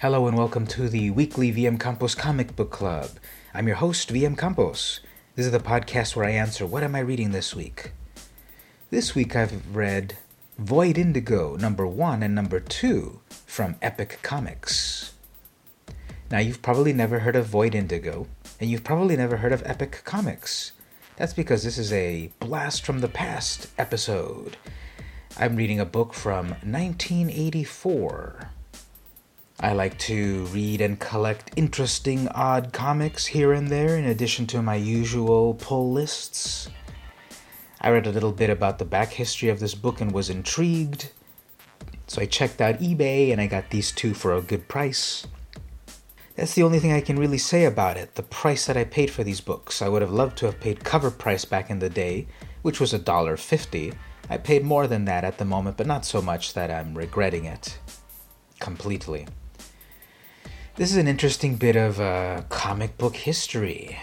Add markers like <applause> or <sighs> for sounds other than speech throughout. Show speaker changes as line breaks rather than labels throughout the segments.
Hello and welcome to the weekly VM Campos Comic Book Club. I'm your host, VM Campos. This is the podcast where I answer what am I reading this week. This week I've read Void Indigo number 1 and number 2 from Epic Comics. Now you've probably never heard of Void Indigo and you've probably never heard of Epic Comics. That's because this is a blast from the past episode. I'm reading a book from 1984. I like to read and collect interesting, odd comics here and there, in addition to my usual pull lists. I read a little bit about the back history of this book and was intrigued. So I checked out eBay and I got these two for a good price. That's the only thing I can really say about it the price that I paid for these books. I would have loved to have paid cover price back in the day, which was $1.50. I paid more than that at the moment, but not so much that I'm regretting it completely. This is an interesting bit of uh, comic book history.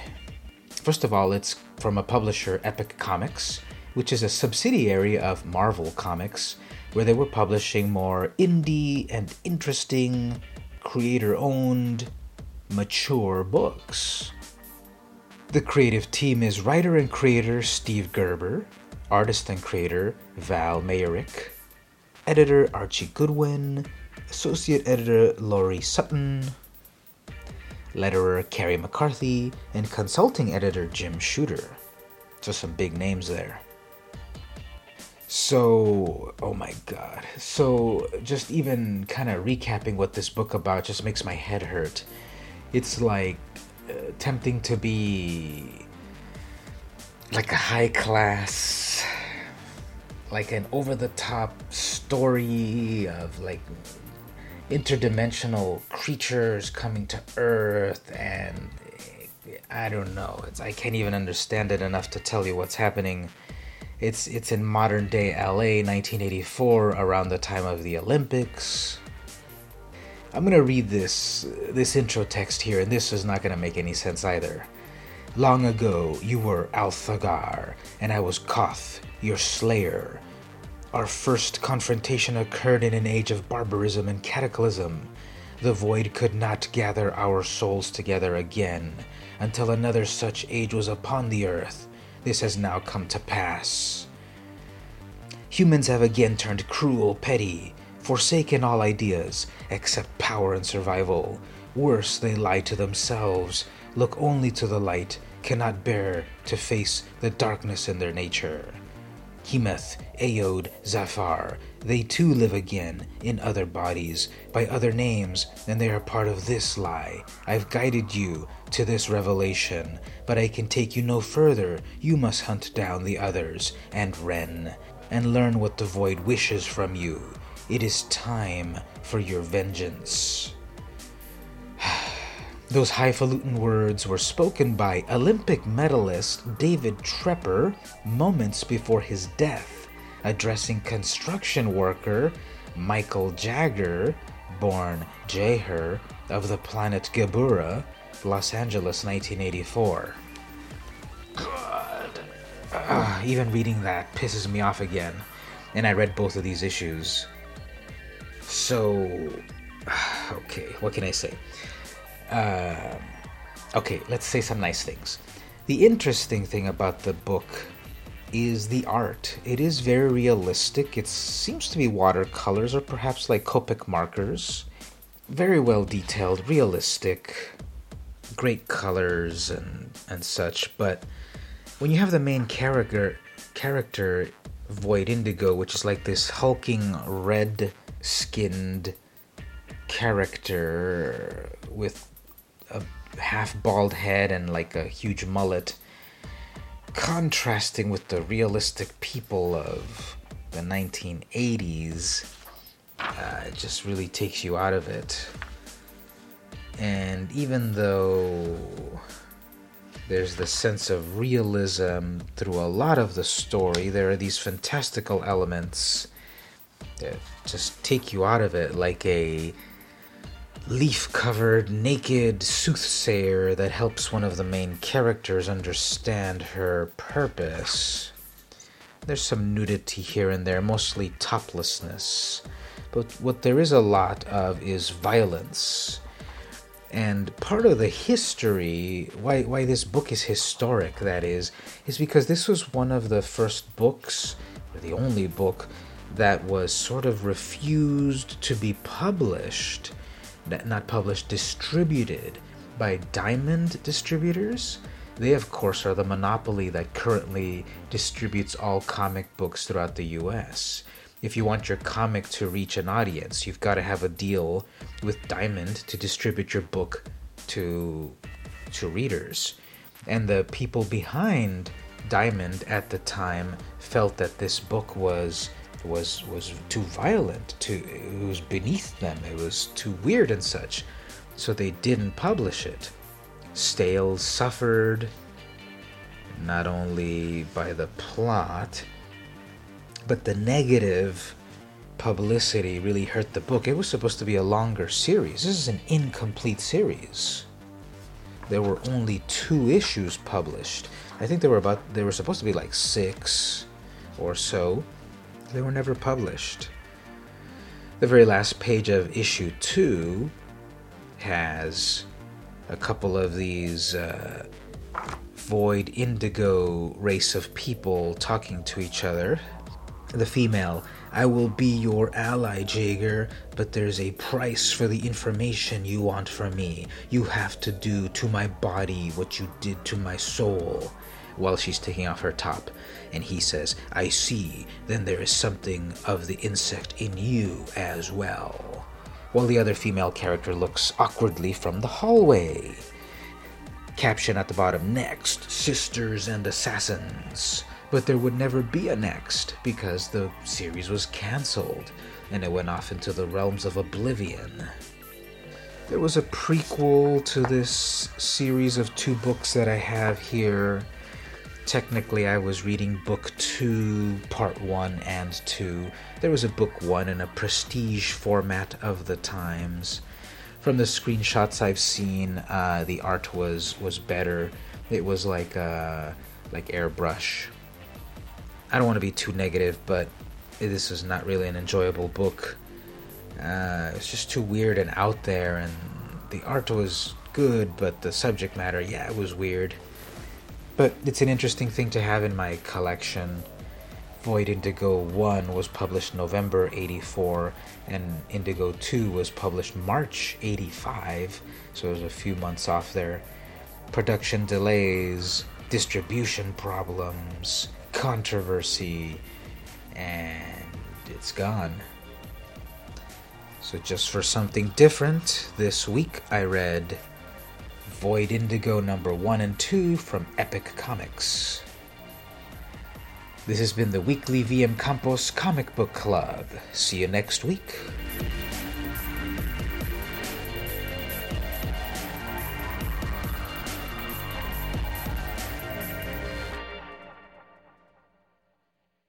First of all, it's from a publisher, Epic Comics, which is a subsidiary of Marvel Comics, where they were publishing more indie and interesting, creator owned, mature books. The creative team is writer and creator Steve Gerber, artist and creator Val Mayerik, editor Archie Goodwin, associate editor Laurie Sutton, letterer Carrie McCarthy, and consulting editor Jim Shooter. Just some big names there. So, oh my god. So, just even kind of recapping what this book about just makes my head hurt. It's like uh, tempting to be like a high class like an over the top story of like interdimensional creatures coming to Earth, and I don't know. It's I can't even understand it enough to tell you what's happening. It's it's in modern day LA, 1984, around the time of the Olympics. I'm gonna read this this intro text here, and this is not gonna make any sense either. Long ago, you were Althagar, and I was Koth, your slayer. Our first confrontation occurred in an age of barbarism and cataclysm. The void could not gather our souls together again until another such age was upon the earth. This has now come to pass. Humans have again turned cruel, petty, forsaken all ideas except power and survival. Worse, they lie to themselves, look only to the light, cannot bear to face the darkness in their nature. Hemeth, Aod, Zafar, they too live again in other bodies, by other names, and they are part of this lie. I've guided you to this revelation, but I can take you no further. You must hunt down the others, and Ren, and learn what the Void wishes from you. It is time for your vengeance. Those highfalutin words were spoken by Olympic medalist David Trepper moments before his death, addressing construction worker Michael Jagger, born Jaher, of the planet Gebura, Los Angeles, 1984. God. Even reading that pisses me off again, and I read both of these issues. So, <sighs> okay, what can I say? Uh, okay, let's say some nice things. The interesting thing about the book is the art. It is very realistic. It seems to be watercolors or perhaps like Copic markers. Very well detailed, realistic, great colors and and such. But when you have the main character character Void Indigo, which is like this hulking red skinned character with a half bald head and like a huge mullet, contrasting with the realistic people of the 1980s, uh, it just really takes you out of it. And even though there's the sense of realism through a lot of the story, there are these fantastical elements that just take you out of it, like a leaf covered, naked soothsayer that helps one of the main characters understand her purpose. There's some nudity here and there, mostly toplessness, but what there is a lot of is violence. And part of the history, why, why this book is historic, that is, is because this was one of the first books, or the only book, that was sort of refused to be published, not published, distributed by Diamond Distributors. They, of course, are the monopoly that currently distributes all comic books throughout the US. If you want your comic to reach an audience, you've got to have a deal with Diamond to distribute your book to to readers. And the people behind Diamond at the time felt that this book was was was too violent, too it was beneath them, it was too weird and such. So they didn't publish it. Stales suffered not only by the plot, but the negative publicity really hurt the book. It was supposed to be a longer series. This is an incomplete series. There were only two issues published. I think there were about there were supposed to be like 6 or so. They were never published. The very last page of issue 2 has a couple of these uh, void indigo race of people talking to each other. The female, I will be your ally, Jaeger, but there's a price for the information you want from me. You have to do to my body what you did to my soul. While she's taking off her top, and he says, I see, then there is something of the insect in you as well. While the other female character looks awkwardly from the hallway. Caption at the bottom Next, Sisters and Assassins. But there would never be a next because the series was cancelled and it went off into the realms of oblivion. There was a prequel to this series of two books that I have here. Technically, I was reading book two, part one and two. There was a book one in a prestige format of the times from the screenshots I've seen, uh, the art was was better. It was like uh, like airbrush. I don't want to be too negative, but this is not really an enjoyable book. Uh, it's just too weird and out there, and the art was good, but the subject matter, yeah, it was weird. But it's an interesting thing to have in my collection. Void Indigo 1 was published November 84, and Indigo 2 was published March 85, so it was a few months off there. Production delays, distribution problems, controversy, and it's gone. So, just for something different, this week I read Void Indigo number 1 and 2 from Epic Comics. This has been the weekly VM Campos Comic Book Club. See you next week.